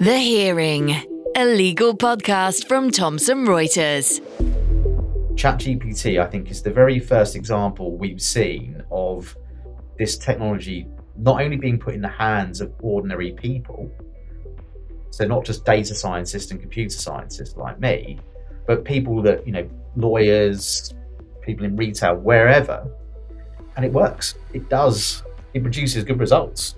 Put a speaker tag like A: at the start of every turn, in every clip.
A: The Hearing, a legal podcast from Thomson Reuters.
B: ChatGPT, I think, is the very first example we've seen of this technology not only being put in the hands of ordinary people, so not just data scientists and computer scientists like me, but people that, you know, lawyers, people in retail, wherever. And it works. It does. It produces good results.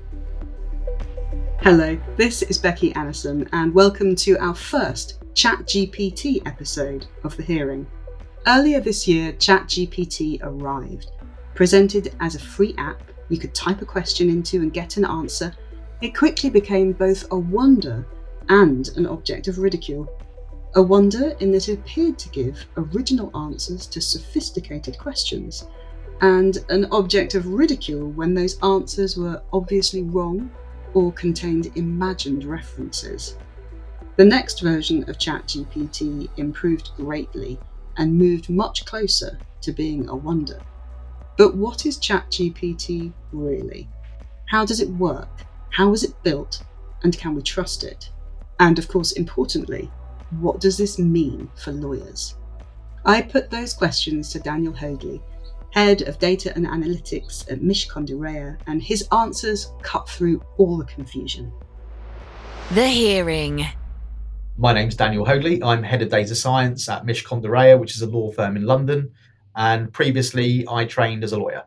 C: Hello, this is Becky Annison, and welcome to our first ChatGPT episode of The Hearing. Earlier this year, ChatGPT arrived. Presented as a free app you could type a question into and get an answer, it quickly became both a wonder and an object of ridicule. A wonder in that it appeared to give original answers to sophisticated questions, and an object of ridicule when those answers were obviously wrong or contained imagined references. The next version of ChatGPT improved greatly and moved much closer to being a wonder. But what is ChatGPT really? How does it work? How was it built? And can we trust it? And of course, importantly, what does this mean for lawyers? I put those questions to Daniel Hoadley, head of data and analytics at Mishcon de Reya, and his answers cut through all the confusion.
A: The Hearing.
B: My name's Daniel Hoadley. I'm head of data science at Mishcon de Reya, which is a law firm in London. And previously, I trained as a lawyer.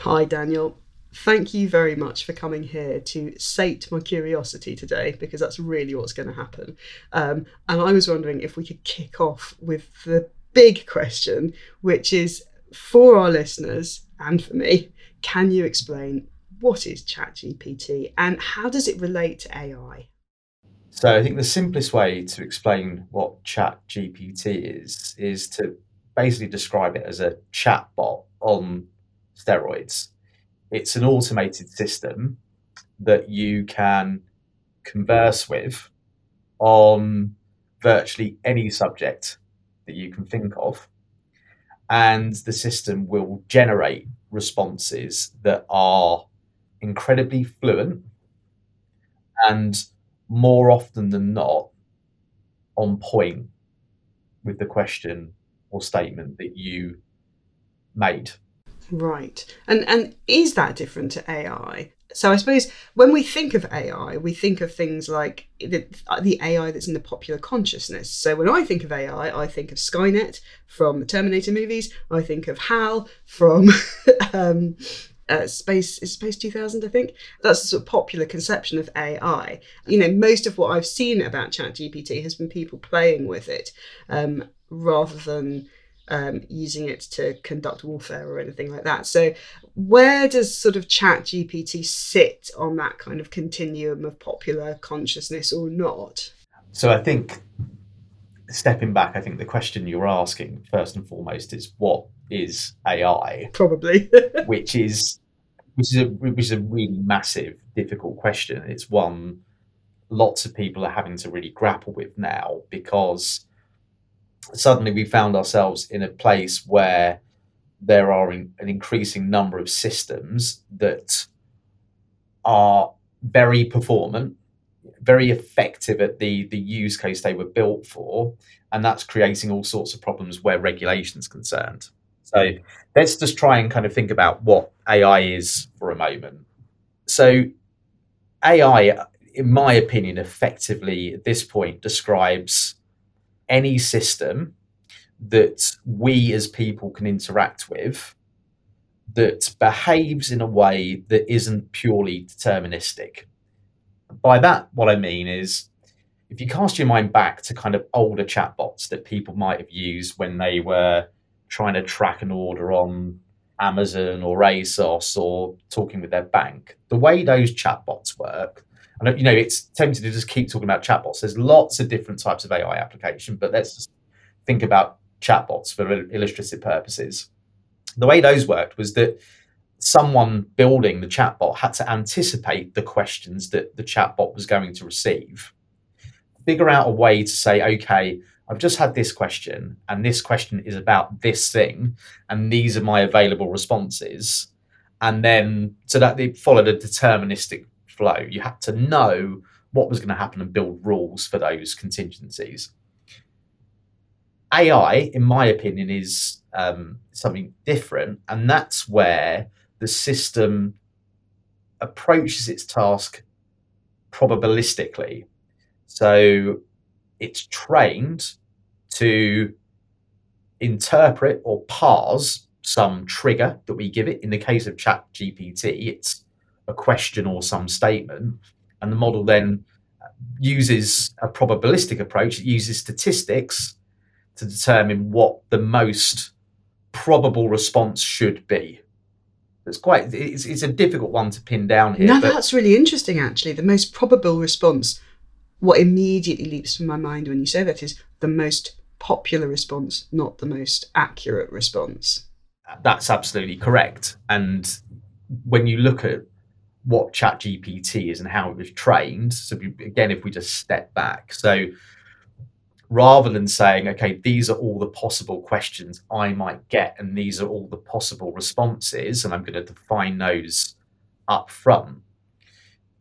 C: Hi, Daniel. Thank you very much for coming here to sate my curiosity today, because that's really what's going to happen. Um, and I was wondering if we could kick off with the big question, which is for our listeners and for me, can you explain what is ChatGPT and how does it relate to AI?
B: So I think the simplest way to explain what ChatGPT is is to basically describe it as a chatbot on steroids. It's an automated system that you can converse with on virtually any subject that you can think of and the system will generate responses that are incredibly fluent and more often than not on point with the question or statement that you made.
C: Right. And and is that different to AI? So I suppose when we think of AI, we think of things like the, the, AI that's in the popular consciousness. So when I think of AI, I think of Skynet from the Terminator movies. I think of HAL from um, uh, Space Space 2000, I think. That's the sort of popular conception of AI. You know, most of what I've seen about ChatGPT has been people playing with it um, rather than um, using it to conduct warfare or anything like that. So, where does sort of Chat GPT sit on that kind of continuum of popular consciousness or not?
B: So, I think stepping back, I think the question you're asking first and foremost is what is AI?
C: Probably,
B: which is which is a which is a really massive, difficult question. It's one lots of people are having to really grapple with now because suddenly we found ourselves in a place where there are in, an increasing number of systems that are very performant, very effective at the the use case they were built for, and that's creating all sorts of problems where regulation is concerned. So let's just try and kind of think about what AI is for a moment. So AI, in my opinion, effectively at this point describes any system that we as people can interact with that behaves in a way that isn't purely deterministic. By that, what I mean is if you cast your mind back to kind of older chatbots that people might have used when they were trying to track an order on Amazon or ASOS or talking with their bank, the way those chatbots work and you know, it's tempting to just keep talking about chatbots. There's lots of different types of AI application, but let's just think about chatbots for illustrative purposes. The way those worked was that someone building the chatbot had to anticipate the questions that the chatbot was going to receive, figure out a way to say, okay, I've just had this question, and this question is about this thing, and these are my available responses. And then, so that they followed a deterministic flow. You had to know what was going to happen and build rules for those contingencies. AI, in my opinion, is um, something different, and that's where the system approaches its task probabilistically. So it's trained to interpret or parse some trigger that we give it. In the case of Chat GPT, it's a question or some statement, and the model then uses a probabilistic approach. It uses statistics to determine what the most probable response should be. It's quite it's, it's a difficult one to pin down here.
C: Now that's really interesting. Actually, the most probable response. What immediately leaps to my mind when you say that is the most popular response, not the most accurate response.
B: That's absolutely correct. And when you look at what ChatGPT is and how it was trained, so you- again, if we just step back, so rather than saying, okay, these are all the possible questions I might get, and these are all the possible responses, and I'm going to define those up front.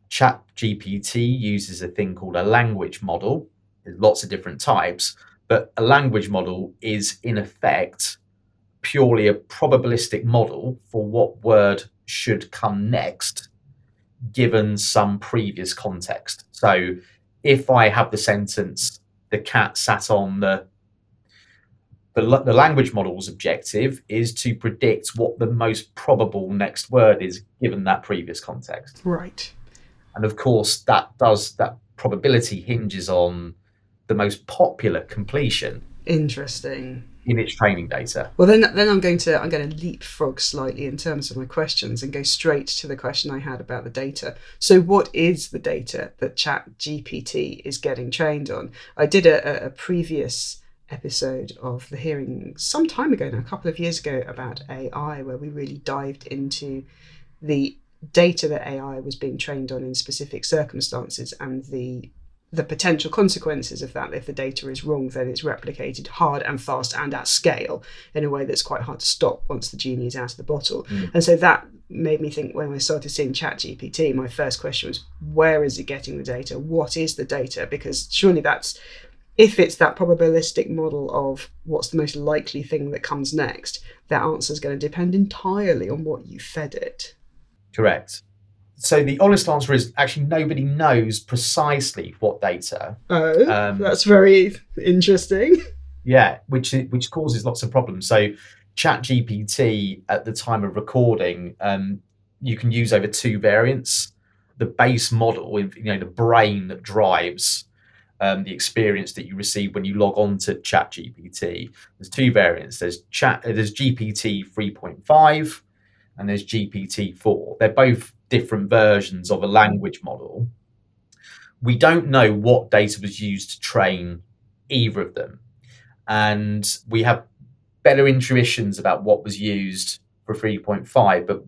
B: ChatGPT uses a thing called a language model. There's lots of different types, but a language model is in effect purely a probabilistic model for what word should come next given some previous context. So if I have the sentence, the cat sat on the the, the language model's objective is to predict what the most probable next word is given that previous context.
C: Right.
B: And of course, that does that probability hinges on the most popular completion
C: Interesting.
B: In its training data.
C: Well, then, then I'm going to I'm going to leapfrog slightly in terms of my questions and go straight to the question I had about the data. So, what is the data that Chat GPT is getting trained on? I did a, a, previous episode of the hearing some time ago now, a couple of years ago, about AI, where we really dived into the data that AI was being trained on in specific circumstances and the the potential consequences of that. If the data is wrong then it's replicated hard and fast and at scale in a way that's quite hard to stop once the genie is out of the bottle.
B: Mm.
C: and so that made me think when i started seeing chat gpt my first question was where is it getting the data? What is the data? Because surely that's if it's that probabilistic model of what's the most likely thing that comes next that answer is going to depend entirely on what you fed it.
B: Correct. So the honest answer is actually nobody knows precisely what data.
C: oh
B: Um,
C: that's very interesting
B: Yeah, which which causes lots of problems. So ChatGPT at the time of recording, um, you can use over two variants. The base model, you know, the brain that drives um, the experience that you receive when you log on to ChatGPT. There's two variants. There's chat. There's GPT 3.5 and there's GPT 4. They're both different versions of a language model. We don't know what data was used to train either of them and we have better intuitions about what was used for 3.5 but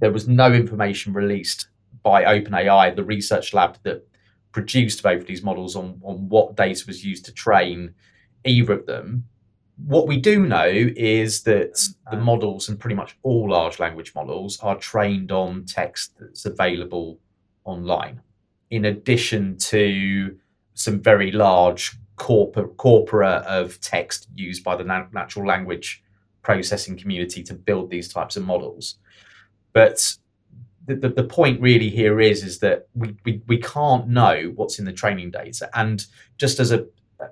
B: there was no information released by openai the research lab that produced both of these models on, on what data was used to train either of them what we do know is that the models and pretty much all large language models are trained on text that's available online in addition to some very large corpora, corpora of text used by the natural language processing community to build these types of models. But the, the, the point really here is is that we, we, we can't know what's in the training data. And just as a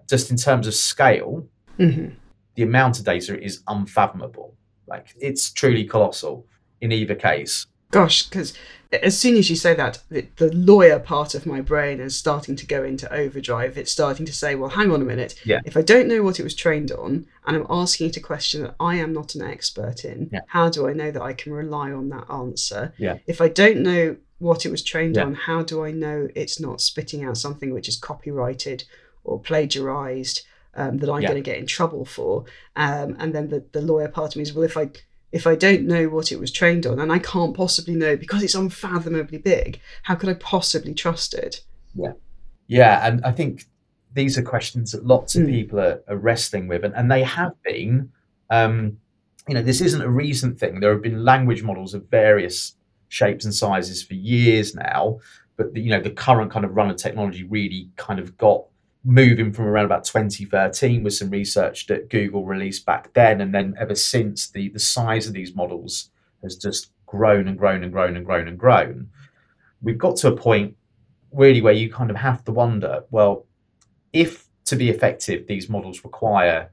B: just in terms of scale,
C: hmm
B: the amount of data is unfathomable. Like it's truly colossal in either case.
C: Gosh, because as soon as you say that, the, lawyer part of my brain is starting to go into overdrive. It's starting to say, well, hang on a minute.
B: Yeah.
C: If I don't know what it was trained on and I'm asking it a question that I am not an expert in,
B: Yeah.
C: how do I know that I can rely on that answer?
B: Yeah.
C: If I don't know what it was trained
B: Yeah.
C: on, how do I know it's not spitting out something which is copyrighted or plagiarized um, that I'm
B: Yeah.
C: going to get in trouble for? Um, and then the, the lawyer part of me is, well, if I if I don't know what it was trained on, and I can't possibly know because it's unfathomably big, how could I possibly trust it?
B: Yeah, yeah, and I think these are questions that lots of
C: Mm.
B: people are, are wrestling with, and, and they have been. Um, you know, this isn't a recent thing. There have been language models of various shapes and sizes for years now but the, you know the current kind of run of technology really kind of got moving from around about 2013 with some research that Google released back then, and then ever since the the size of these models has just grown and grown and grown and grown and grown. We've got to a point really where you kind of have to wonder, well, if to be effective, these models require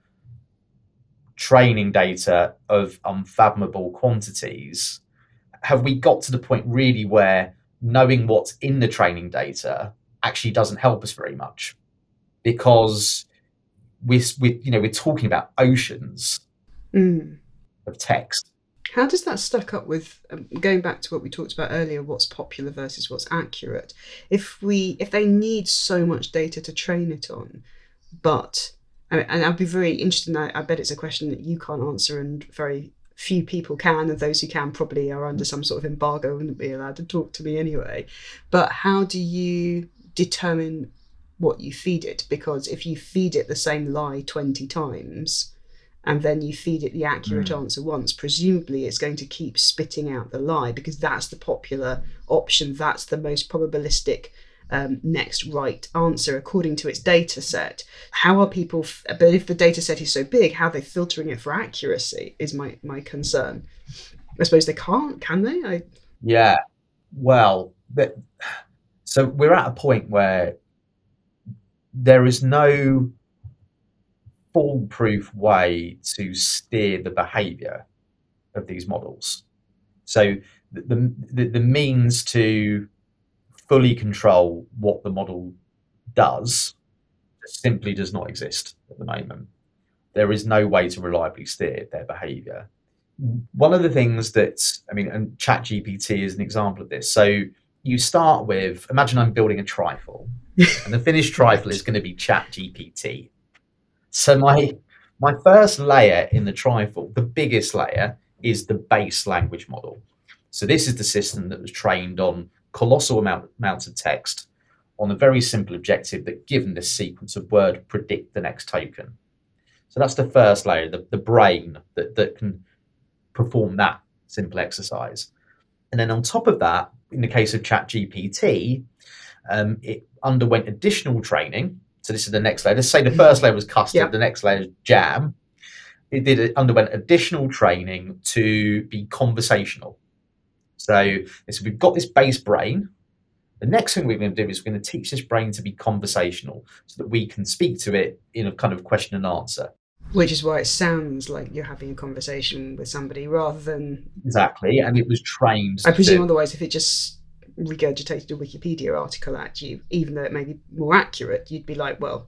B: training data of unfathomable quantities. Have we got to the point really where knowing what's in the training data actually doesn't help us very much? Because we, we you know, we're talking about oceans
C: Mm.
B: of text.
C: How does that stack up with um, going back to what we talked about earlier? What's popular versus what's accurate? If we if they need so much data to train it on, but I mean, and I'd be very interested. In that. I bet it's a question that you can't answer, and very few people can, and those who can probably are under some sort of embargo, and wouldn't be allowed to talk to me anyway. But how do you determine what you feed it? Because if you feed it the same lie twenty times and then you feed it the accurate answer once, presumably it's going to keep spitting out the lie because that's the popular option. That's the most probabilistic um, next right answer according to its data set. How are people, f- but if the data set is so big, how are they filtering it for accuracy is my, my concern. I suppose they can't, can they? I,
B: Yeah. Well, that, so we're at a point where there is no foolproof way to steer the behavior of these models. So the, the, the means to fully control what the model does simply does not exist at the moment. There is no way to reliably steer their behavior. One of the things that, I mean, and ChatGPT is an example of this. So you start with, imagine I'm building a trifle, and the finished trifle is going to be ChatGPT. So my my first layer in the trifle, the biggest layer, is the base language model. So this is the system that was trained on colossal amount, amounts of text on a very simple objective that given this sequence of word predict the next token. So that's the first layer, the, the brain that, that can perform that simple exercise. And then on top of that, in the case of ChatGPT, um, it underwent additional training. So this is the next layer. Let's say the first layer was custard,
C: Yep.
B: the next layer is jam. It did it underwent additional training to be conversational. So this, we've got this base brain. The next thing we're going to do is we're going to teach this brain to be conversational so that we can speak to it in a kind of question and answer.
C: which is why it sounds like you're having a conversation with somebody rather than
B: Exactly. And it was trained.
C: I presume
B: to-
C: otherwise, if it just regurgitated a Wikipedia article at you, even though it may be more accurate, you'd be like, "Well,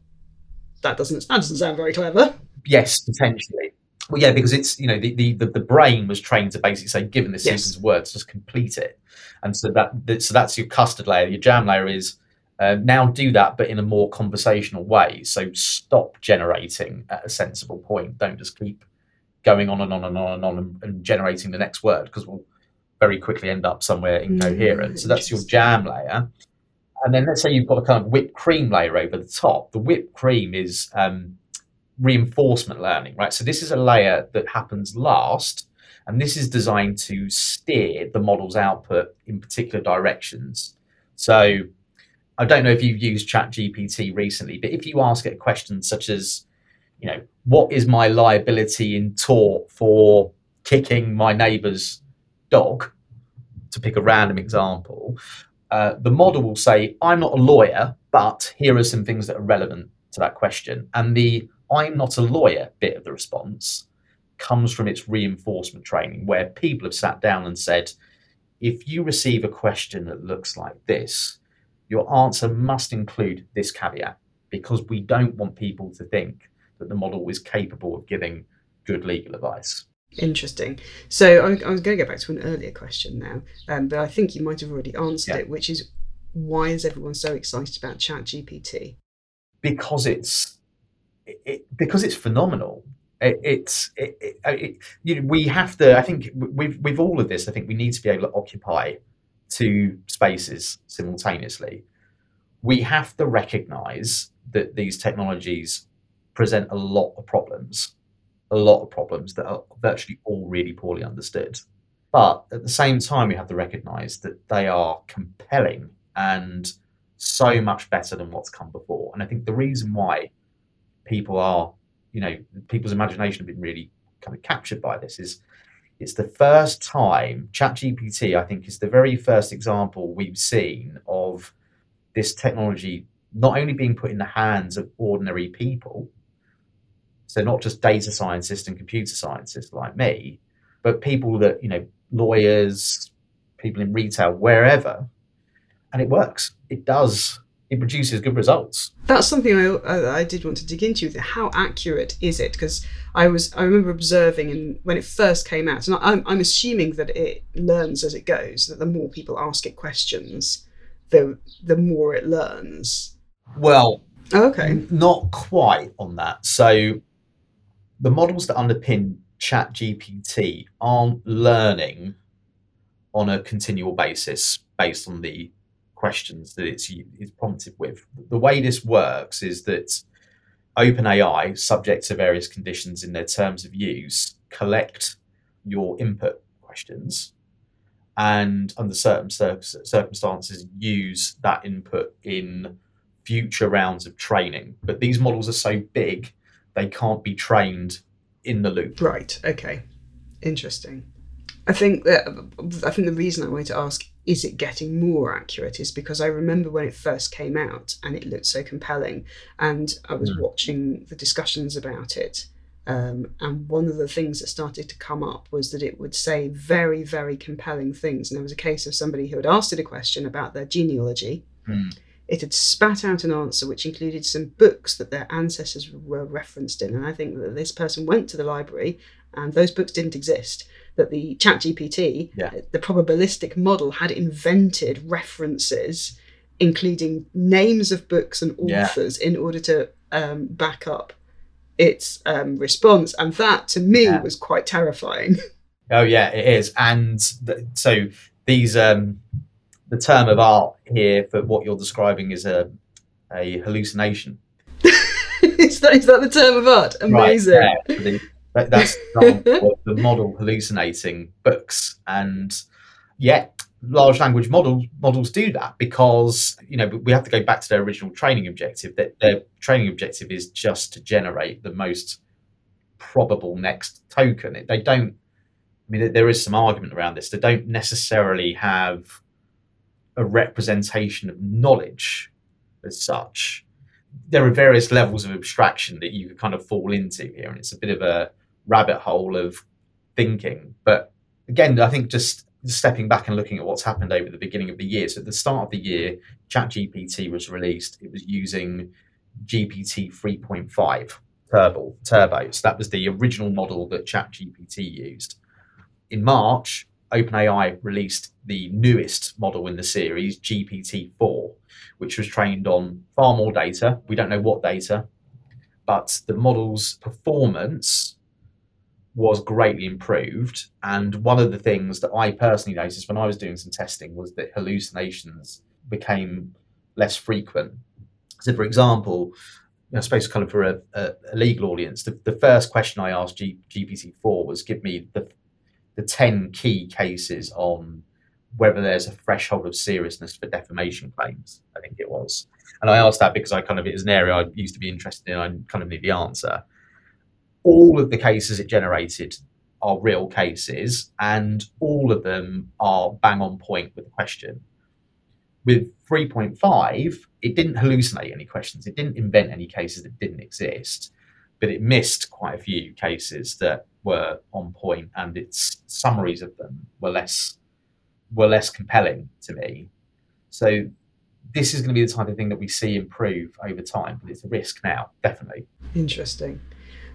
C: that doesn't that doesn't sound very clever."
B: Yes, potentially. Well, yeah, because it's you know the, the, the, brain was trained to basically say, given this
C: Yes.
B: sequence of words, just complete it, and so that that- so that's your custard layer. Your jam layer is uh, now do that, but in a more conversational way. So stop generating at a sensible point. Don't just keep going on and on and on and on and, and generating the next word because we'll very quickly end up somewhere incoherent. so that's your jam layer. And then let's say you've got a kind of whipped cream layer over the top. The whipped cream is um, reinforcement learning, right? So this is a layer that happens last, and this is designed to steer the model's output in particular directions. So I don't know if you've used ChatGPT recently, but if you ask it questions such as, you know, what is my liability in tort for kicking my neighbour's dog, to pick a random example, uh, the model will say, I'm not a lawyer, but here are some things that are relevant to that question. And the I'm not a lawyer bit of the response comes from its reinforcement training, where people have sat down and said, if you receive a question that looks like this, your answer must include this caveat because we don't want people to think that the model is capable of giving good legal advice.
C: Interesting. So I, I was going to go back to an earlier question now, um, but I think you might have already answered
B: Yeah.
C: it, which is why is everyone so excited about ChatGPT?
B: because it's it, it, because it's phenomenal. It, it's it, it, it, you know, we have to. I think with with all of this, I think we need to be able to occupy two spaces simultaneously. We have to recognise that these technologies present a lot of problems, a lot of problems that are virtually all really poorly understood. But at the same time, we have to recognise that they are compelling and so much better than what's come before. And I think the reason why people are, you know, people's imagination have been really kind of captured by this is it's the first time ChatGPT, I think, is the very first example we've seen of this technology not only being put in the hands of ordinary people, so not just data scientists and computer scientists like me, but people that, you know, lawyers, people in retail, wherever, and it works. It does. It produces good results.
C: That's something I, I, did want to dig into. How accurate is it? Because I was I remember observing and when it first came out, and I'm, I'm assuming that it learns as it goes. That the more people ask it questions, the the more it learns.
B: Well,
C: oh, okay,
B: not quite on that. So the models that underpin Chat GPT aren't learning on a continual basis based on the questions that it's, it's prompted with. The way this works is that OpenAI, subject to various conditions in their terms of use, collect your input questions and under certain circumstances use that input in future rounds of training. But these models are so big, they can't be trained in the loop.
C: Right. Okay. Interesting. I think that I think the reason I wanted to ask is it getting more accurate is because I remember when it first came out and it looked so compelling, and I was mm. watching the discussions about it. Um, and one of the things that started to come up was that it would say very, very compelling things. And there was a case of somebody who had asked it a question about their genealogy. Mm. It had spat out an answer which included some books that their ancestors were referenced in. And I think that this person went to the library and those books didn't exist that the chat gpt yeah. the probabilistic model had invented references including names of books and authors yeah. in order to um, back up its um, response and that to me yeah. was quite terrifying
B: oh yeah it is and th- so these um the term of art here for what you're describing is a a hallucination
C: is that is that the term of art amazing right,
B: yeah, that, that's the model hallucinating books, and yet large language models models do that because you know we have to go back to their original training objective. That their training objective is just to generate the most probable next token. They don't. I mean, there is some argument around this. They don't necessarily have a representation of knowledge as such. There are various levels of abstraction that you could kind of fall into here, and it's a bit of a rabbit hole of thinking. But again, I think just stepping back and looking at what's happened over the beginning of the year. So at the start of the year, ChatGPT was released. It was using GPT 3.5 Turbo. Turbo. So that was the original model that ChatGPT used. In March, OpenAI released the newest model in the series, GPT 4, which was trained on far more data. We don't know what data, but the model's performance was greatly improved. And one of the things that I personally noticed when I was doing some testing was that hallucinations became less frequent. So, for example, I suppose kind of for a, a, a legal audience, the, the, first question I asked G, GPT-4 was give me the, the 10 key cases on whether there's a threshold of seriousness for defamation claims, I think it was. And I asked that because I kind of, it was an area I used to be interested in. I kind of knew the answer all of the cases it generated are real cases, and all of them are bang on point with the question. With 3.5, it didn't hallucinate any questions, it didn't invent any cases that didn't exist, but it missed quite a few cases that were on point, and its summaries of them were less were less compelling to me. So this is going to be the type of thing that we see improve over time, but it's a risk now, definitely.
C: Interesting.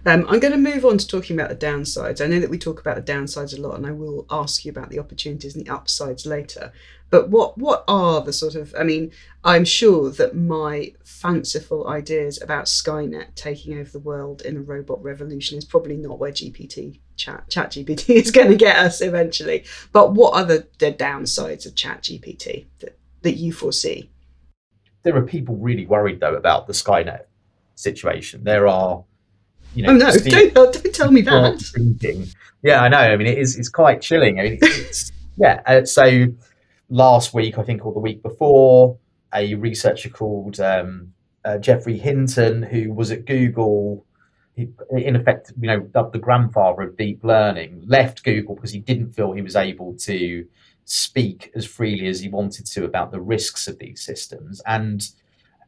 C: Um, I'm going to move on to talking about the downsides. I know that we talk about the downsides a lot, and I will ask you about the opportunities and the upsides later. But what what are the sort of? I mean, I'm sure that my fanciful ideas about Skynet taking over the world in a robot revolution is probably not where GPT chat GPT is going to get us eventually. But what are the, the downsides of Chat GPT that, that you foresee?
B: There are people really worried though about the Skynet situation. There are
C: you know, oh no, don't, don't tell me that. Thinking.
B: Yeah, I know. I mean, it is it's quite chilling. I mean, it's, yeah. Uh, so last week, I think, or the week before, a researcher called um, uh, Geoffrey Hinton, who was at Google, he, in effect, you know, dubbed the grandfather of deep learning, left Google because he didn't feel he was able to speak as freely as he wanted to about the risks of these systems. And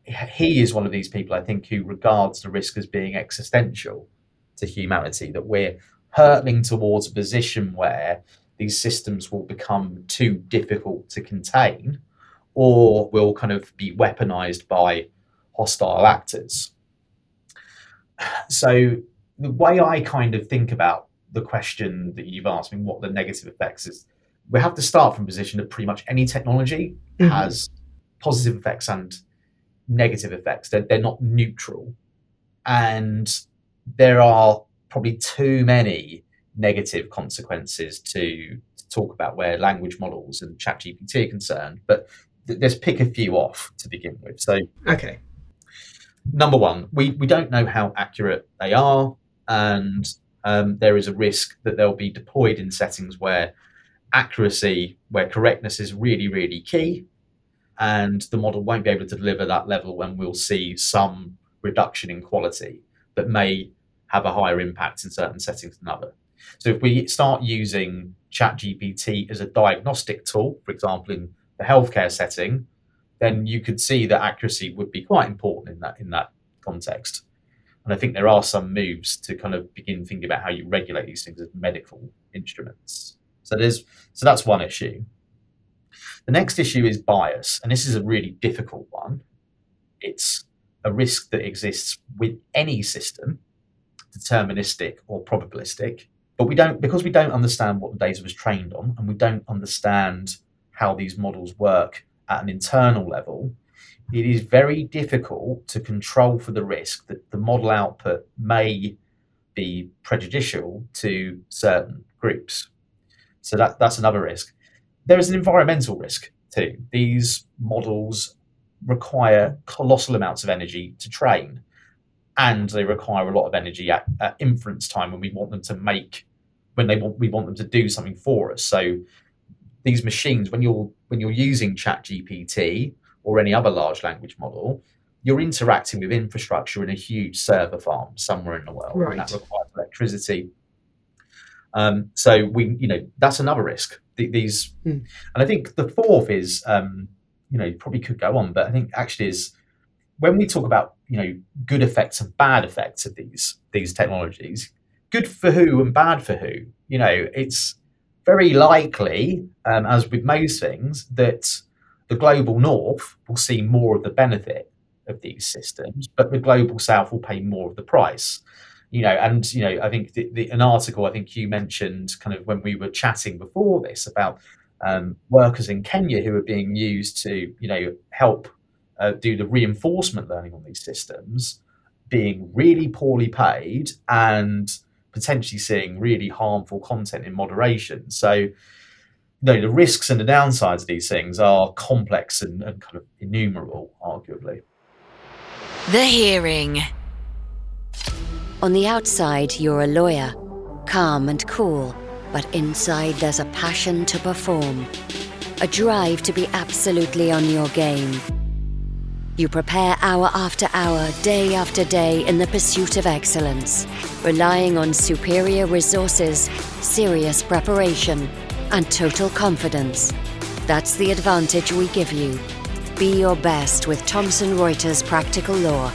B: he is one of these people, I think, who regards the risk as being existential to humanity, that we're hurtling towards a position where these systems will become too difficult to contain or will kind of be weaponized by hostile actors. So, the way I kind of think about the question that you've asked me, what the negative effects is, we have to start from a position that pretty much any technology mm-hmm. has positive effects and negative effects. They're, they're not neutral. And there are probably too many negative consequences to, to talk about where language models and ChatGPT are concerned. But th- let's pick a few off to begin with. So,
C: okay.
B: Number one, we, we don't know how accurate they are, and um, there is a risk that they'll be deployed in settings where accuracy, where correctness is really, really key, and the model won't be able to deliver that level when we'll see some reduction in quality that may have a higher impact in certain settings than other. So if we start using ChatGPT as a diagnostic tool, for example, in the healthcare setting, then you could see that accuracy would be quite important in that in that context. And I think there are some moves to kind of begin thinking about how you regulate these things as medical instruments. So there's so that's one issue. The next issue is bias, and this is a really difficult one. It's a risk that exists with any system, deterministic or probabilistic, but we don't because we don't understand what the data was trained on, and we don't understand how these models work at an internal level. It is very difficult to control for the risk that the model output may be prejudicial to certain groups. So that, that's another risk. There is an environmental risk too. These models require colossal amounts of energy to train, and they require a lot of energy at, at inference time when we want them to make when they want we want them to do something for us. So these machines, when you're when you're using ChatGPT or any other large language model, you're interacting with infrastructure in a huge server farm somewhere in the world,
C: right.
B: and that requires electricity um, so we, you know, that's another risk. These, mm. and I think the fourth is, um, you know, probably could go on, but I think actually is when we talk about you know good effects and bad effects of these these technologies, good for who and bad for who. You know, it's very likely, um, as with most things, that the global north will see more of the benefit of these systems, but the global south will pay more of the price you know, and you know, I think the, the, an article I think you mentioned kind of when we were chatting before this about um, workers in Kenya who are being used to, you know, help uh, do the reinforcement learning on these systems, being really poorly paid and potentially seeing really harmful content in moderation. So, you know, the risks and the downsides of these things are complex and, and kind of innumerable, arguably.
A: The hearing.
D: On the outside, you're a lawyer, calm and cool, but inside there's a passion to perform, a drive to be absolutely on your game. You prepare hour after hour, day after day in the pursuit of excellence, relying on superior resources, serious preparation, and total confidence. That's the advantage we give you. Be your best with Thomson Reuters Practical Law.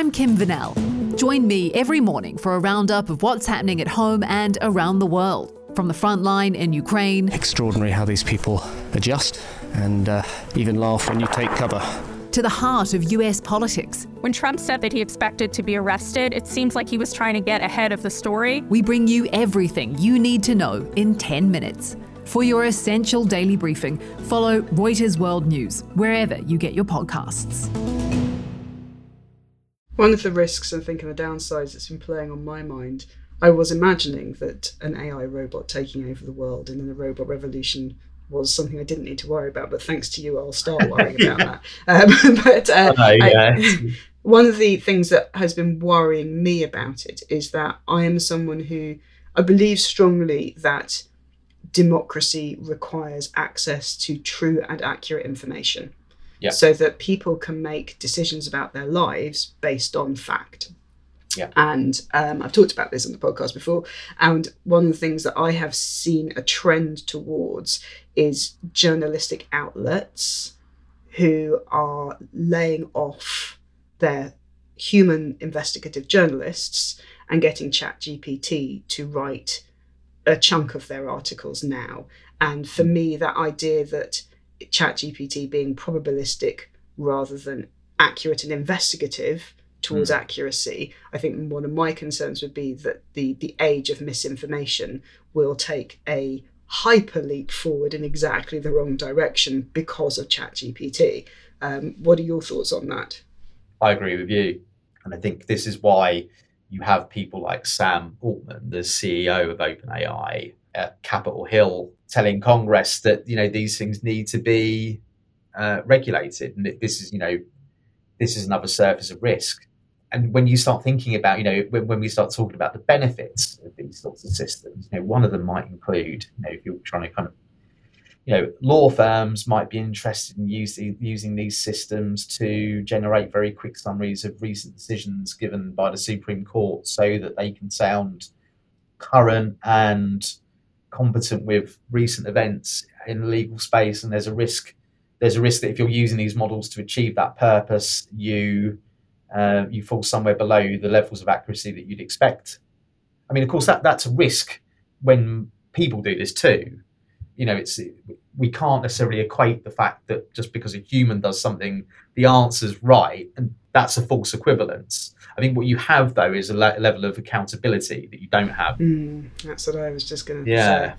E: I'm Kim Vanell. Join me every morning for a roundup of what's happening at home and around the world. From the front line in Ukraine.
F: Extraordinary how these people adjust and uh, even laugh when you take cover.
E: To the heart of US politics.
G: When Trump said that he expected to be arrested, it seems like he was trying to get ahead of the story.
E: We bring you everything you need to know in 10 minutes. For your essential daily briefing, follow Reuters World News wherever you get your podcasts.
C: One of the risks I think, and the downsides that's been playing on my mind, I was imagining that an AI robot taking over the world and then a robot revolution was something I didn't need to worry about. But thanks to you, I'll start worrying about that. Um, but uh, oh, yeah. I, one of the things that has been worrying me about it is that I am someone who I believe strongly that democracy requires access to true and accurate information
B: Yeah.
C: so that people can make decisions about their lives based on fact.
B: Yeah.
C: And um, I've talked about this on the podcast before. And one of the things that I have seen a trend towards is journalistic outlets who are laying off their human investigative journalists and getting ChatGPT to write a chunk of their articles now. And for me, that idea that ChatGPT being probabilistic rather than accurate and investigative towards accuracy, I think one of my concerns would be that the the age of misinformation will take a hyper leap forward in exactly the wrong direction because of ChatGPT. Um, what are your thoughts on that?
B: I agree with you. And I think this is why you have people like Sam Altman, the CEO of OpenAI at Capitol Hill, telling Congress that, you know, these things need to be uh, regulated. And this is, you know, this is another surface of risk. And when you start thinking about, you know, when, when we start talking about the benefits of these sorts of systems, you know, one of them might include, you know, if you're trying to kind of you know, law firms might be interested in using using these systems to generate very quick summaries of recent decisions given by the Supreme Court, so that they can sound current and competent with recent events in the legal space. And there's a risk there's a risk that if you're using these models to achieve that purpose, you uh, you fall somewhere below the levels of accuracy that you'd expect. I mean, of course, that that's a risk when people do this too you know it's we can't necessarily equate the fact that just because a human does something the answer's right and that's a false equivalence i think what you have though is a le- level of accountability that you don't have
C: Mm, that's what I was just going to
B: yeah
C: say.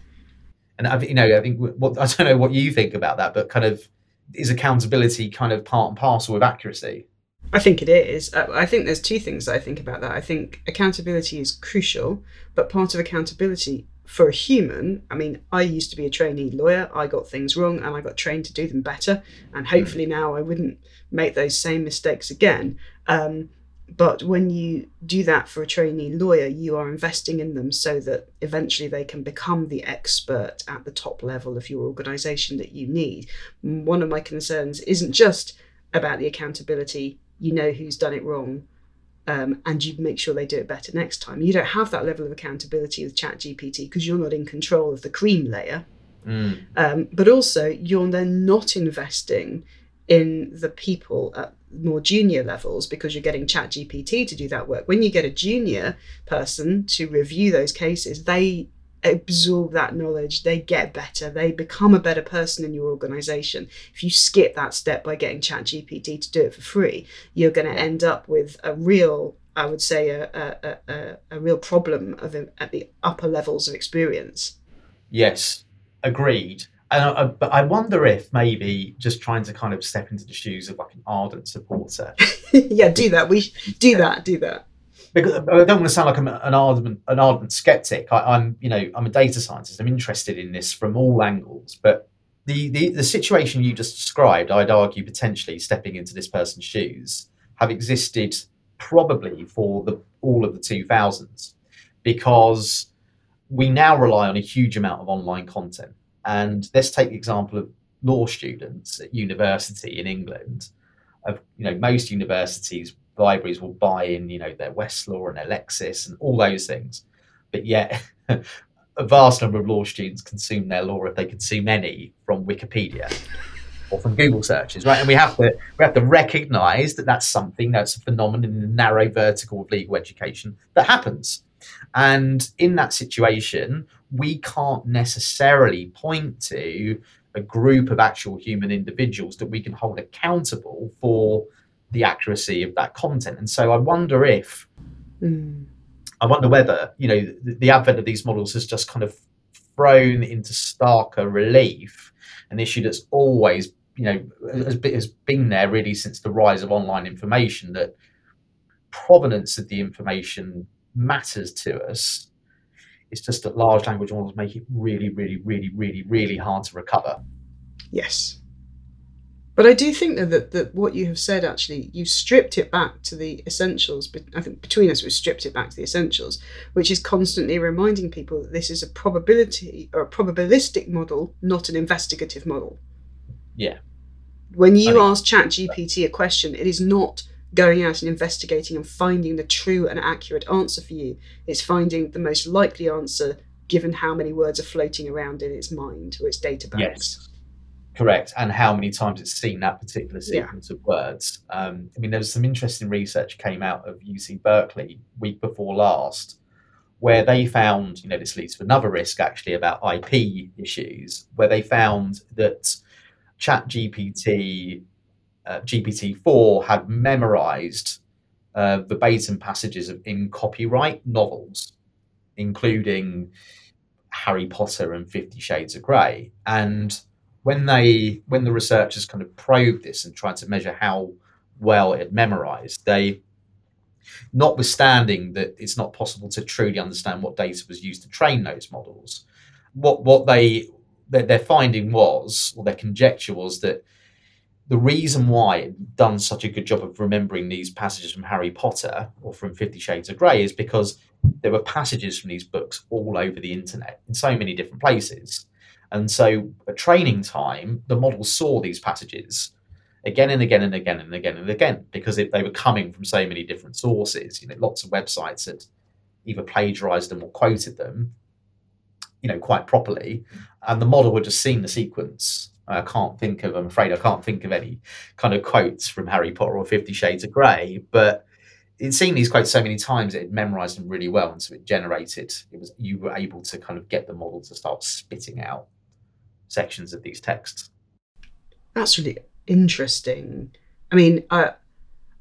B: and i you know i think what i don't know what you think about that but kind of is accountability kind of part and parcel with accuracy
C: I think it is. I think there's two things that I think about that. I think accountability is crucial, but part of accountability for a human, I mean, I used to be a trainee lawyer. I got things wrong and I got trained to do them better. And hopefully now I wouldn't make those same mistakes again. Um, but when you do that for a trainee lawyer, you are investing in them so that eventually they can become the expert at the top level of your organization that you need. One of my concerns isn't just about the accountability you know who's done it wrong um, and you make sure they do it better next time. You don't have that level of accountability with ChatGPT because you're not in control of the cream layer.
B: Mm.
C: Um, but also, you're then not investing in the people at more junior levels because you're getting ChatGPT to do that work. When you get a junior person to review those cases, they absorb that knowledge, they get better, they become a better person in your organization. If you skip that step by getting ChatGPT to do it for free, you're going to end up with a real, I would say, a, a, a, a real problem of at the upper levels of experience.
B: Yes, agreed. And I, but I wonder if maybe just trying to kind of step into the shoes of like an ardent supporter,
C: yeah, do that. We do that. Do that.
B: Because I don't want to sound like I'm an ardent an ardent skeptic. I, I'm you know I'm a data scientist. I'm interested in this from all angles. But the, the the situation you just described, I'd argue potentially stepping into this person's shoes, have existed probably for the all of the 2000s, because we now rely on a huge amount of online content. And let's take the example of law students at university in England. Of you know, most universities libraries will buy in, you know, their Westlaw and their Lexis and all those things. But yet, a vast number of law students consume their law if they consume any from Wikipedia or from Google searches, right? And we have to we have to recognise that that's something that's a phenomenon in the narrow vertical of legal education that happens. And in that situation, we can't necessarily point to a group of actual human individuals that we can hold accountable for the accuracy of that content. And so I wonder if,
C: Mm.
B: I wonder whether, you know, the, the advent of these models has just kind of thrown into starker relief an issue that's always, you know, has has been there really since the rise of online information that provenance of the information matters to us. It's just that large language models make it really, really, really, really, really hard to recover.
C: Yes. But I do think though that, that what you have said actually, you've stripped it back to the essentials. But I think between us, we've stripped it back to the essentials, which is constantly reminding people that this is a probability or a probabilistic model, not an investigative model.
B: Yeah.
C: When you
B: I-
C: ask ChatGPT a question, it is not going out and investigating and finding the true and accurate answer for you. It's finding the most likely answer given how many words are floating around in its mind or its data banks.
B: Yes. Correct. And how many times it's seen that particular
C: Yeah.
B: sequence of words. Um, I mean, there was some interesting research came out of UC Berkeley week before last, where they found, you know, this leads to another risk actually about IP issues, where they found that Chat GPT, uh, GPT-4 had memorized uh, verbatim passages of in copyright novels, including Harry Potter and Fifty Shades of Grey. And when they when the researchers kind of probed this and tried to measure how well it memorized, they notwithstanding that it's not possible to truly understand what data was used to train those models, what what they their, their finding was, or their conjecture was that the reason why it done such a good job of remembering these passages from Harry Potter or from Fifty Shades of Grey is because there were passages from these books all over the internet in so many different places. And so at training time, the model saw these passages again and again and again and again and again because it, they were coming from so many different sources. You know, lots of websites had either plagiarized them or quoted them, you know, quite properly. And the model had just seen the sequence. I can't think of, I'm afraid I can't think of any kind of quotes from Harry Potter or Fifty Shades of Grey, but it'd seen these quotes so many times it had memorized them really well and so it generated it was you were able to kind of get the model to start spitting out sections of these texts
C: That's really interesting. I mean, uh,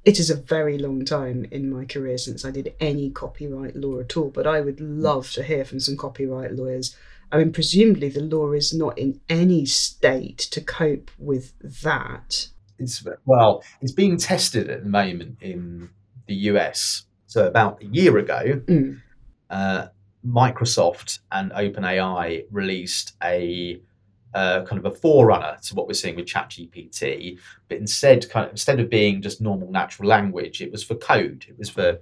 C: it is a very long time in my career since I did any copyright law at all, but I would love to hear from some copyright lawyers. I mean, presumably the law is not in any state to cope with that.
B: it's well it's being tested at the moment in the us so about a year ago
C: Mm.
B: uh, microsoft and openai released a uh, kind of a forerunner to what we're seeing with ChatGPT, but instead, kind of instead of being just normal natural language, it was for code. It was for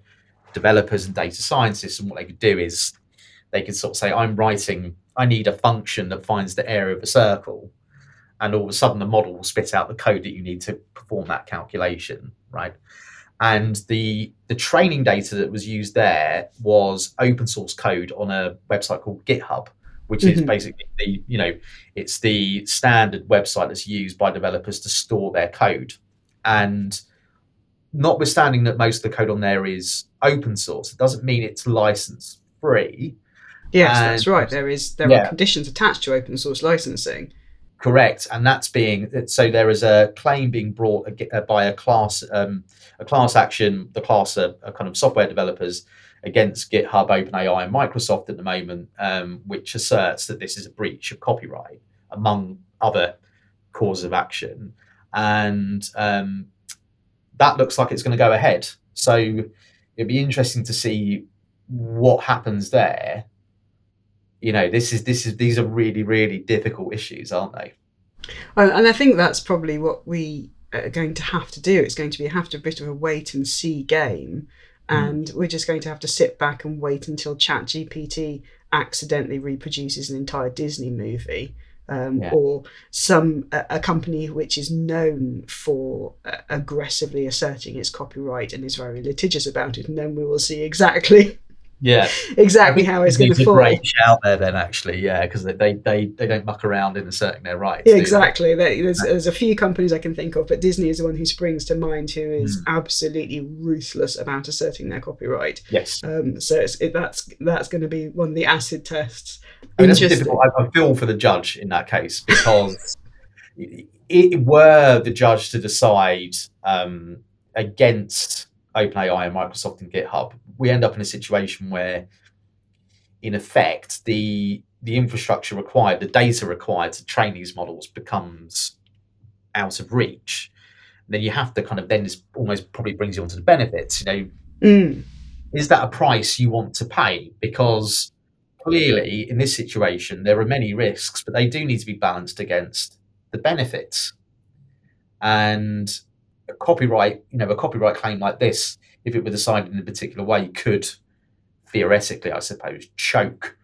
B: developers and data scientists, and what they could do is they could sort of say, "I'm writing. I need a function that finds the area of a circle," and all of a sudden, the model will spit out the code that you need to perform that calculation, right? And the the training data that was used there was open source code on a website called GitHub, which is
C: Mhm.
B: basically the you know it's the standard website that's used by developers to store their code. And notwithstanding that most of the code on there is open source, it doesn't mean it's license free.
C: Yes,
B: And-
C: that's right. There is there
B: Yeah.
C: are conditions attached to open source licensing.
B: Correct, and that's being so. There is a claim being brought uh, by a class, um, a class action. The class are, are kind of software developers against GitHub, OpenAI, and Microsoft at the moment, um, which asserts that this is a breach of copyright, among other causes of action, and um, that looks like it's going to go ahead. So it'd be interesting to see what happens there you know this is this is these are really really difficult issues aren't they
C: Uh, and I think that's probably what we are going to have to do. It's going to be have to a bit of a wait and see game, and we're just going to have to sit back and wait until ChatGPT accidentally reproduces an entire Disney movie. Um,
B: Yeah.
C: Or some a, a company which is known for uh, aggressively asserting its copyright and is very litigious about it, and then we will see exactly
B: yeah
C: exactly how it's going to
B: a
C: fall.
B: great shout there then actually yeah because they, they they they don't muck around in asserting their rights
C: Yeah,
B: do they?
C: exactly. There- There's, there's a few companies I can think of, but Disney is the one who springs to mind who is absolutely ruthless about asserting their copyright.
B: yes
C: Um, so it's, it, that's that's going to be one of the acid tests.
B: I mean, that's difficult. I, I feel for the judge in that case because it, it were the judge to decide um, against OpenAI and Microsoft and GitHub, we end up in a situation where, in effect, the the infrastructure required, the data required to train these models becomes out of reach. then you have to kind of then this almost probably brings you onto the benefits. You know,
C: Mm,
B: is that a price you want to pay? Because clearly, in this situation, there are many risks, but they do need to be balanced against the benefits. and a copyright, you know, a copyright claim like this, if it were decided in a particular way, could theoretically, I suppose, choke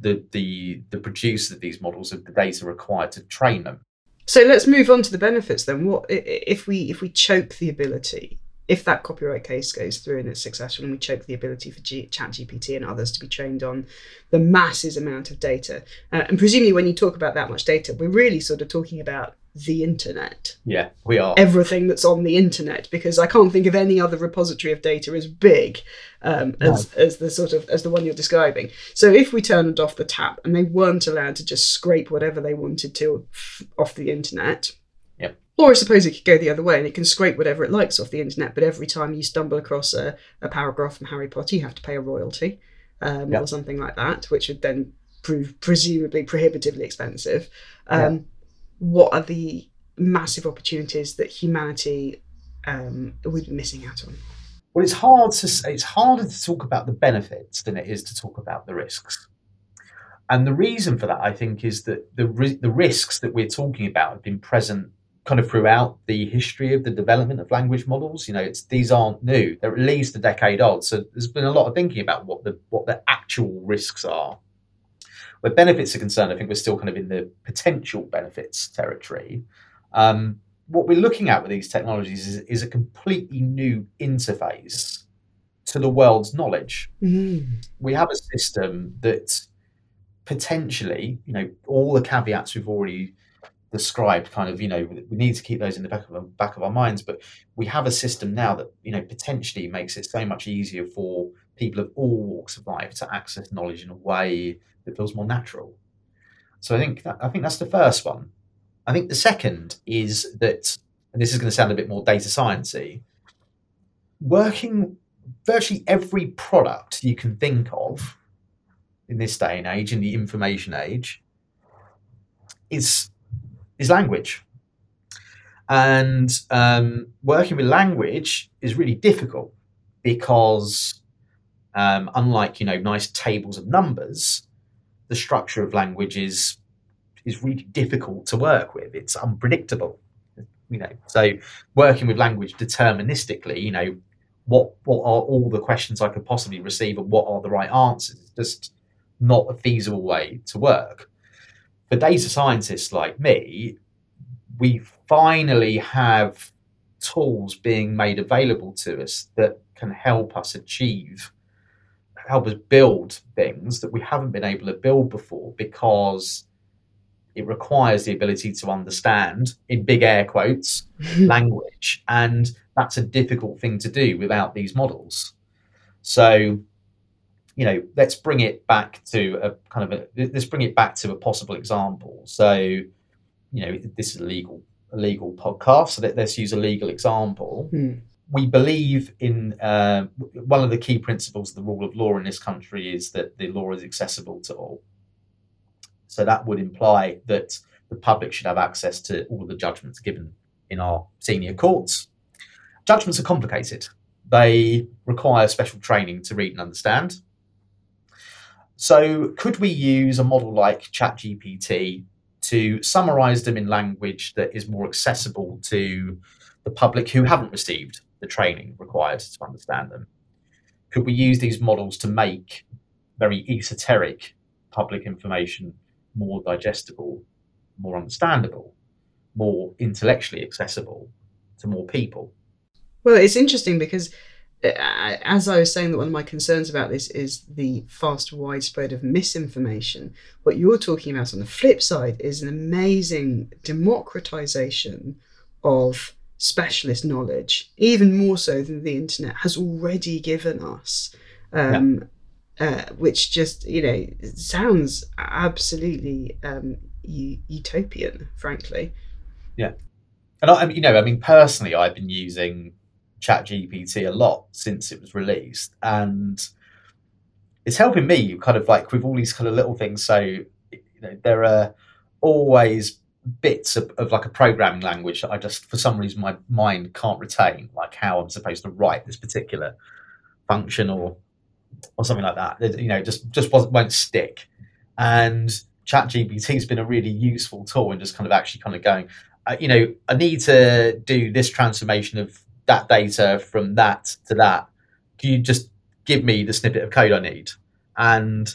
B: the the the producer of these models of the data required to train them.
C: So let's move on to the benefits then. What if we if we choke the ability? If that copyright case goes through and it's successful, and we choke the ability for G- ChatGPT and others to be trained on the masses amount of data, uh, and presumably when you talk about that much data, we're really sort of talking about the internet.
B: Yeah, we are.
C: Everything that's on the internet, because I can't think of any other repository of data as big um, as, no. as the sort of as the one you're describing. So if we turned off the tap and they weren't allowed to just scrape whatever they wanted to f- off the internet. Or I suppose it could go the other way and it can scrape whatever it likes off the internet, but every time you stumble across a, a paragraph from Harry Potter, you have to pay a royalty um, yep. or something like that, which would then prove presumably prohibitively expensive. Um, yep what are the massive opportunities that humanity um, would be missing out on?
B: Well, it's hard to it's harder to talk about the benefits than it is to talk about the risks. And the reason for that, I think, is that the the risks that we're talking about have been present kind of throughout the history of the development of language models. You know, it's these aren't new; they're at least a decade old. So there's been a lot of thinking about what the what the actual risks are where benefits are concerned, I think we're still kind of in the potential benefits territory. Um, what we're looking at with these technologies is, is, a completely new interface to the world's knowledge.
C: Mm-hmm.
B: We have a system that potentially, you know, all the caveats we've already described kind of you know we need to keep those in the back of back of our minds but we have a system now that you know potentially makes it so much easier for people of all walks of life to access knowledge in a way that feels more natural. So I think that, I think that's the first one. I think the second is that, and this is going to sound a bit more data sciencey, working virtually every product you can think of in this day and age, in the information age, is is language. And um, working with language is really difficult because, um, unlike you know nice tables of numbers, the structure of language is is really difficult to work with. It's unpredictable. You know, so working with language deterministically, you know, what what are all the questions I could possibly receive and what are the right answers? It's just not a feasible way to work. For data scientists like me, we finally have tools being made available to us that can help us achieve help us build things that we haven't been able to build before because it requires the ability to understand, in big air quotes, language. And that's a difficult thing to do without these models. So, you know, let's bring it back to a kind of a, let's bring it back to a possible example. So, you know, this is a legal, a legal podcast. So let, us use a legal example.
C: Hmm
B: we believe in uh, one of the key principles of the rule of law in this country is that the law is accessible to all. So that would imply that the public should have access to all of the judgments given in our senior courts. Judgments are complicated. They require special training to read and understand. So, could we use a model like ChatGPT to summarize them in language that is more accessible to the public who haven't received the training required to understand them? Could we use these models to make very esoteric public information more digestible, more understandable, more intellectually accessible to more people?
C: Well, it's interesting because, as I was saying, that one of my concerns about this is the fast widespread of misinformation. What you're talking about on the flip side is an amazing democratization of specialist knowledge, even more so than the internet has already given us. Um, yeah. uh, which just you know sounds absolutely um, utopian, frankly.
B: Yeah, and I, you know, I mean, personally, I've been using ChatGPT a lot since it was released, and it's helping me kind of like with all these kind of little things. So, you know, there are always bits of, of, like a programming language that I just, for some reason, my mind can't retain, like how I'm supposed to write this particular function or or something like that. You know, just just won't stick. And ChatGPT has been a really useful tool in just kind of actually kind of going, I, you know, I need to do this transformation of that data from that to that. Can you just give me the snippet of code I need? And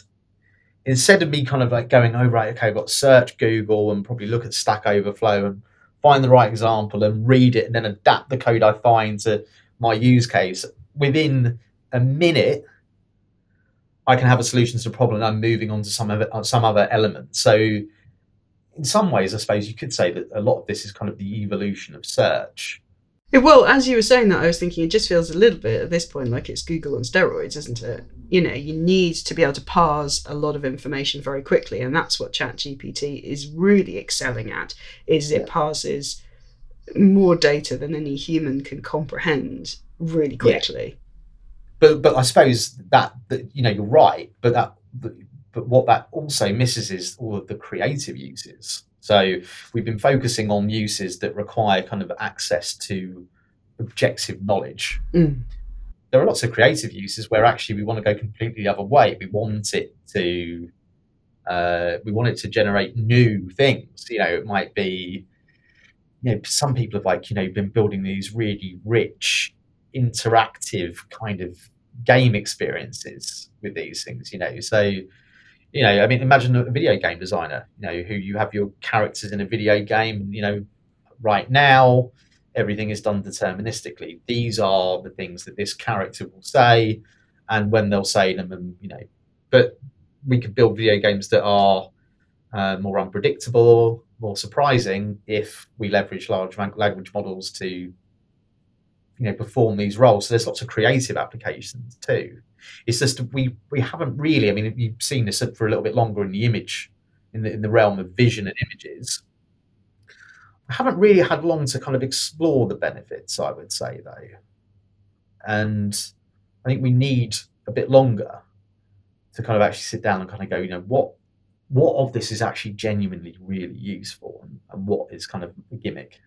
B: instead of me kind of like going, oh, right, okay, I've got search Google and probably look at Stack Overflow and find the right example and read it and then adapt the code I find to my use case, within a minute, I can have a solution to the problem and I'm moving on to some, other, uh, some other element. So, in some ways, I suppose you could say that a lot of this is kind of the evolution of search.
C: Yeah, well, as you were saying that, I was thinking it just feels a little bit at this point like it's Google on steroids, isn't it? You know, you need to be able to parse a lot of information very quickly, and that's what ChatGPT is really excelling at. Is it parses more data than any human can comprehend really quickly. Yeah.
B: But but I suppose that, that you know you're right, but that but what that also misses is all of the creative uses. So we've been focusing on uses that require kind of access to objective knowledge.
C: Mm.
B: There are lots of creative uses where actually we want to go completely the other way. We want it to uh, we want it to generate new things. You know, it might be you know some people have like you know been building these really rich interactive kind of game experiences with these things. You know, so you know, I mean, imagine a video game designer, you know, who you have your characters in a video game, you know, right now, everything is done deterministically. These are the things that this character will say and when they'll say them, and, you know, but we could build video games that are uh, more unpredictable, more surprising if we leverage large language models to, you know, perform these roles. So there's lots of creative applications too. It's just we we haven't really. I mean, you've seen this for a little bit longer in the image, in the in the realm of vision and images. I haven't really had long to kind of explore the benefits. I would say though, and I think we need a bit longer to kind of actually sit down and kind of go, you know, what what of this is actually genuinely really useful and, and what is kind of a gimmick.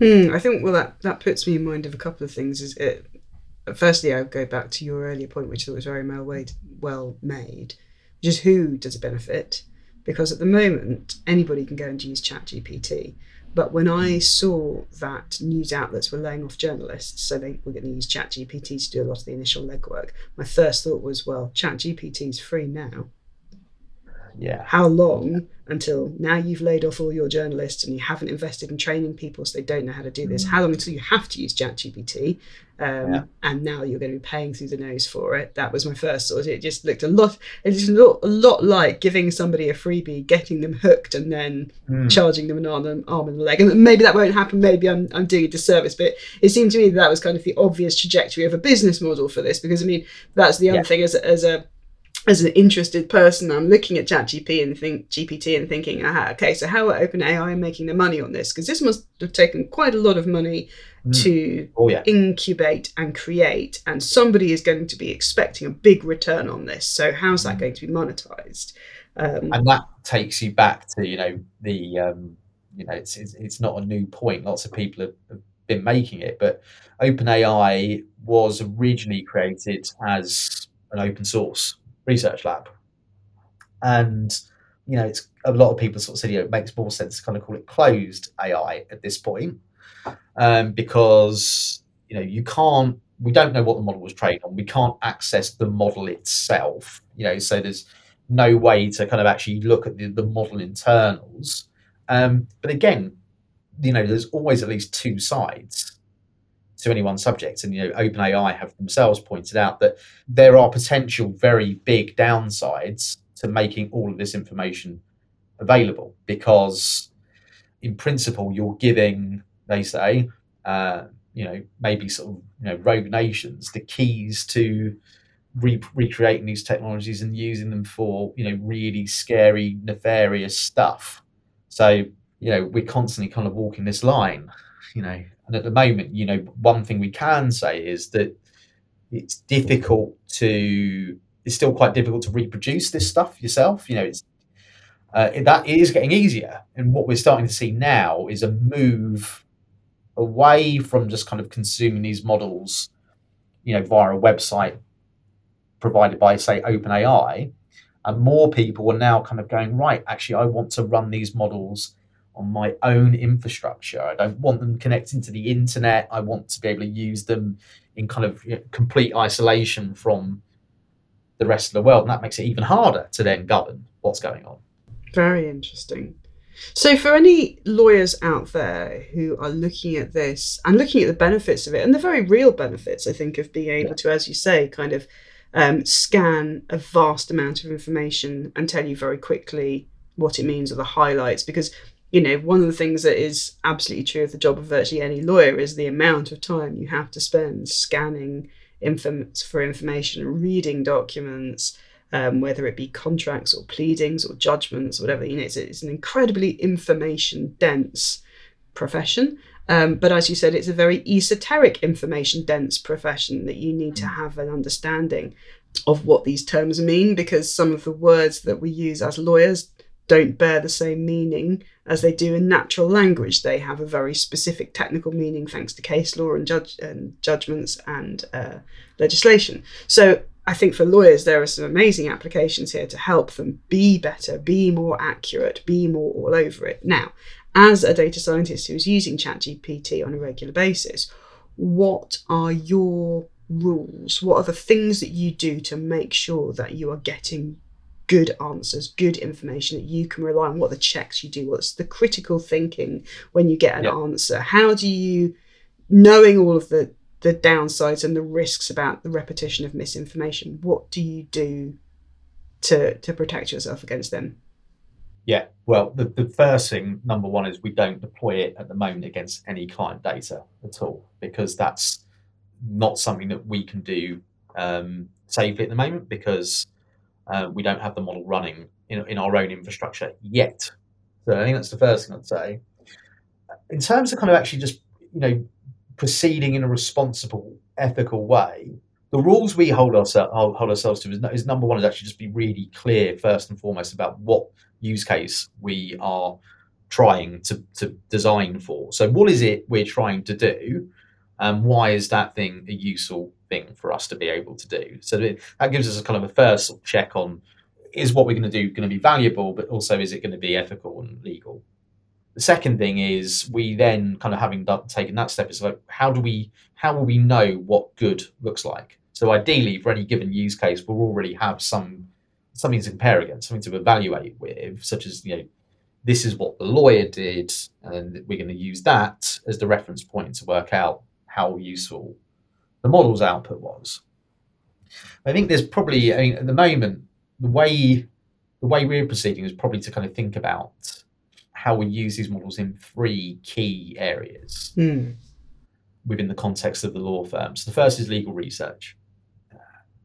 C: Hmm, I think well that that puts me in mind of a couple of things. Is it firstly, I would go back to your earlier point, which I thought was very well made, which is who does it benefit? Because at the moment, anybody can go and use ChatGPT. But when I saw that news outlets were laying off journalists, so they were going to use ChatGPT to do a lot of the initial legwork, my first thought was, well, ChatGPT is free now.
B: Yeah.
C: How long until now you've laid off all your journalists and you haven't invested in training people so they don't know how to do this? Mm. How long until you have to use ChatGPT? Um, yeah. And now you're going to be paying through the nose for it. That was my first thought. It just looked a lot. It just looked a lot like giving somebody a freebie, getting them hooked, and then mm. charging them an arm, arm and a leg. And maybe that won't happen. Maybe I'm, I'm doing a disservice, but it seemed to me that, that was kind of the obvious trajectory of a business model for this. Because I mean, that's the other yeah. thing as a, as a as an interested person, I'm looking at ChatGPT and think GPT and thinking, aha, okay, so how are OpenAI making the money on this? Because this must have taken quite a lot of money mm. to
B: oh, yeah.
C: incubate and create, and somebody is going to be expecting a big return on this. So how's that mm. going to be monetized?
B: Um, and that takes you back to you know the um, you know it's, it's, it's not a new point. Lots of people have, have been making it, but OpenAI was originally created as an open source research lab. And, you know, it's a lot of people sort of said, you know, it makes more sense to kind of call it closed AI at this point. Um, because, you know, you can't, we don't know what the model was trained on. We can't access the model itself, you know, so there's no way to kind of actually look at the, the model internals. Um, but again, you know, there's always at least two sides to any one subject. And you know, OpenAI have themselves pointed out that there are potential very big downsides to making all of this information available because, in principle, you're giving, they say, uh, you know, maybe sort of you know rogue nations the keys to re- recreating these technologies and using them for you know really scary, nefarious stuff. So you know, we're constantly kind of walking this line. You know, and at the moment, you know, one thing we can say is that it's difficult to, it's still quite difficult to reproduce this stuff yourself. You know, it's, uh, that is getting easier. And what we're starting to see now is a move away from just kind of consuming these models, you know, via a website provided by, say, OpenAI. And more people are now kind of going, right, actually, I want to run these models on my own infrastructure. I don't want them connecting to the internet. I want to be able to use them in kind of you know, complete isolation from the rest of the world. And that makes it even harder to then govern what's going on.
C: Very interesting. So, for any lawyers out there who are looking at this and looking at the benefits of it, and the very real benefits, I think, of being able to, as you say, kind of um, scan a vast amount of information and tell you very quickly what it means or the highlights, because you know, one of the things that is absolutely true of the job of virtually any lawyer is the amount of time you have to spend scanning inform- for information, reading documents, um, whether it be contracts or pleadings or judgments, or whatever. You know, it's, it's an incredibly information dense profession. Um, but as you said, it's a very esoteric information dense profession that you need to have an understanding of what these terms mean because some of the words that we use as lawyers don't bear the same meaning as they do in natural language. They have a very specific technical meaning thanks to case law and, judge, and judgments and uh, legislation. So I think for lawyers, there are some amazing applications here to help them be better, be more accurate, be more all over it. Now, as a data scientist who's using ChatGPT on a regular basis, what are your rules? What are the things that you do to make sure that you are getting good answers, good information that you can rely on? What the checks you do? What's the critical thinking when you get an
B: Yeah.
C: answer? How do you, knowing all of the the downsides and the risks about the repetition of misinformation, what do you do to to protect yourself against them?
B: Yeah, well, the, the first thing, number one, is we don't deploy it at the moment against any client data at all, because that's not something that we can do um, safely at the moment because uh, we don't have the model running in, in our own infrastructure yet. So I think that's the first thing I'd say. In terms of kind of actually just, you know, proceeding in a responsible, ethical way, the rules we hold, ourse- hold, hold ourselves to is, is number one is actually just be really clear first and foremost about what use case we are trying to, to design for. So, what is it we're trying to do? And why is that thing a useful thing for us to be able to do? So, that gives us a kind of a first check on is what we're going to do going to be valuable, but also is it going to be ethical and legal? The second thing is we then kind of having done, taken that step is like how do we how will we know what good looks like? So ideally, for any given use case, we'll already have some something to compare against, something to evaluate with, such as you know, this is what the lawyer did, and we're going to use that as the reference point to work out how useful the model's output was. I think there's probably, I mean, at the moment, the way the way we're proceeding is probably to kind of think about how we use these models in three key areas
C: Hmm.
B: within the context of the law firm. So the first is legal research. Uh,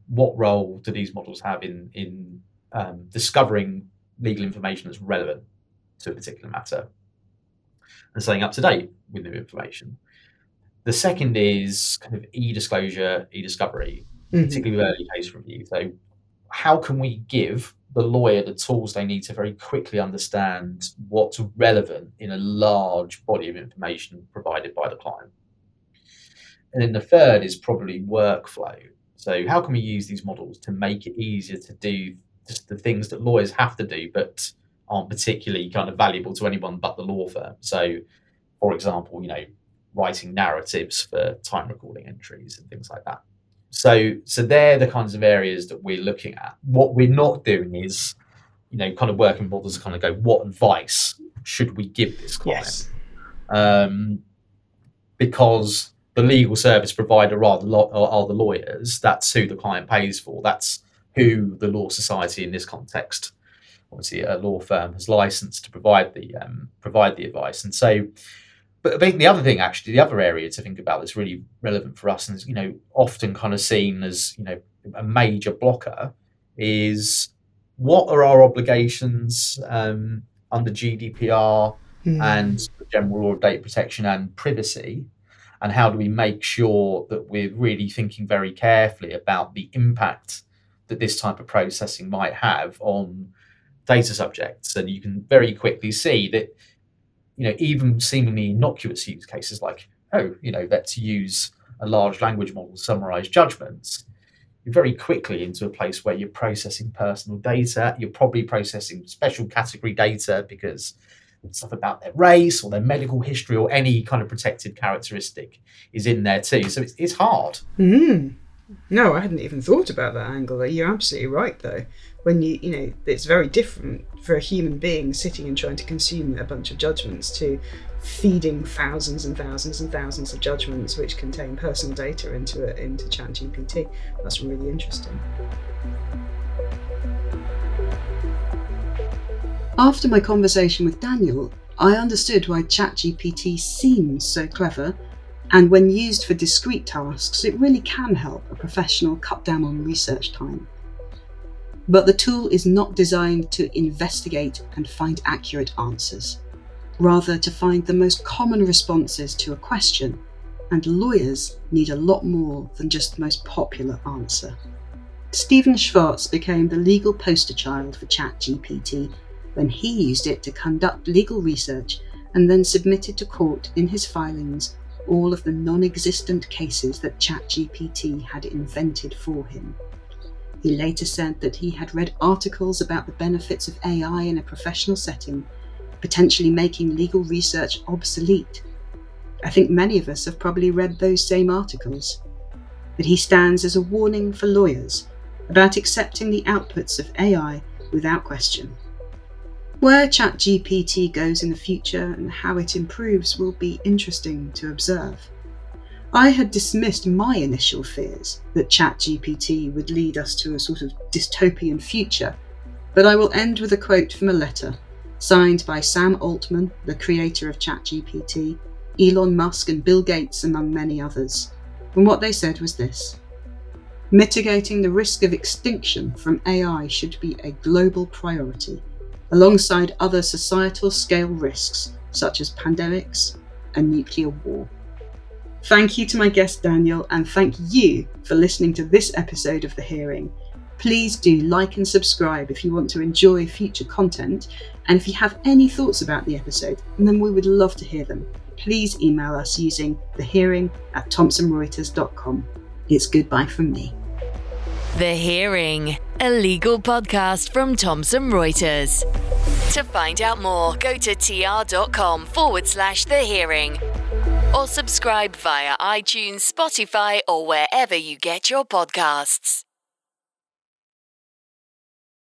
B: What role do these models have in in um, discovering legal information that's relevant to a particular matter and staying up to date with new information? The second is kind of e-disclosure, e-discovery,
C: Mhm.
B: particularly with early case review. So, how can we give the lawyer the tools they need to very quickly understand what's relevant in a large body of information provided by the client? And then the third is probably workflow. So, how can we use these models to make it easier to do just the things that lawyers have to do, but aren't particularly kind of valuable to anyone but the law firm? So, for example, you know, writing narratives for time recording entries and things like that. So, so they're the kinds of areas that we're looking at. What we're not doing is, you know, kind of working models to kind of go, what advice should we give this client?
C: Yes.
B: um, because the legal service provider are the, lo- are the lawyers. That's who the client pays for. That's who the law society in this context, obviously a law firm, has licensed to provide the um, provide the advice. And so, but I think the other thing, actually, the other area to think about that's really relevant for us, and is you know often kind of seen as you know a major blocker, is what are our obligations um, under GDPR
C: Hmm.
B: and the general law of data protection and privacy and how do we make sure that we're really thinking very carefully about the impact that this type of processing might have on data subjects and you can very quickly see that you know even seemingly innocuous use cases like oh you know let's use a large language model to summarize judgments you're very quickly into a place where you're processing personal data you're probably processing special category data because stuff about their race or their medical history or any kind of protected characteristic is in there too. So it's, it's hard.
C: Mm. No, I hadn't even thought about that angle. You're absolutely right, though. When you, you know, it's very different for a human being sitting and trying to consume a bunch of judgments to feeding thousands and thousands and thousands of judgments which contain personal data into it into ChatGPT. That's really interesting. After my conversation with Daniel, I understood why ChatGPT seems so clever and when used for discrete tasks, it really can help a professional cut down on research time. But the tool is not designed to investigate and find accurate answers, rather, to find the most common responses to a question, and lawyers need a lot more than just the most popular answer. Steven Schwartz became the legal poster child for ChatGPT when he used it to conduct legal research and then submitted to court in his filings all of the non existent cases that ChatGPT had invented for him. He later said that he had read articles about the benefits of AI in a professional setting, potentially making legal research obsolete. I think many of us have probably read those same articles. But he stands as a warning for lawyers about accepting the outputs of AI without question. Where ChatGPT goes in the future and how it improves will be interesting to observe. I had dismissed my initial fears that ChatGPT would lead us to a sort of dystopian future, but I will end with a quote from a letter signed by Sam Altman, the creator of ChatGPT, Elon Musk, and Bill Gates, among many others. And what they said was this Mitigating the risk of extinction from AI should be a global priority alongside other societal scale risks such as pandemics and nuclear war. Thank you to my guest Daniel, and thank you for listening to this episode of The Hearing. Please do like and subscribe if you want to enjoy future content, and if you have any thoughts about the episode, then we would love to hear them. Please email us using thehearing at thomsonreuters.com. It's goodbye from me.
A: The Hearing, a legal podcast from Thomson Reuters. To find out more, go to tr.com forward slash the hearing or subscribe via iTunes, Spotify, or wherever you get your podcasts.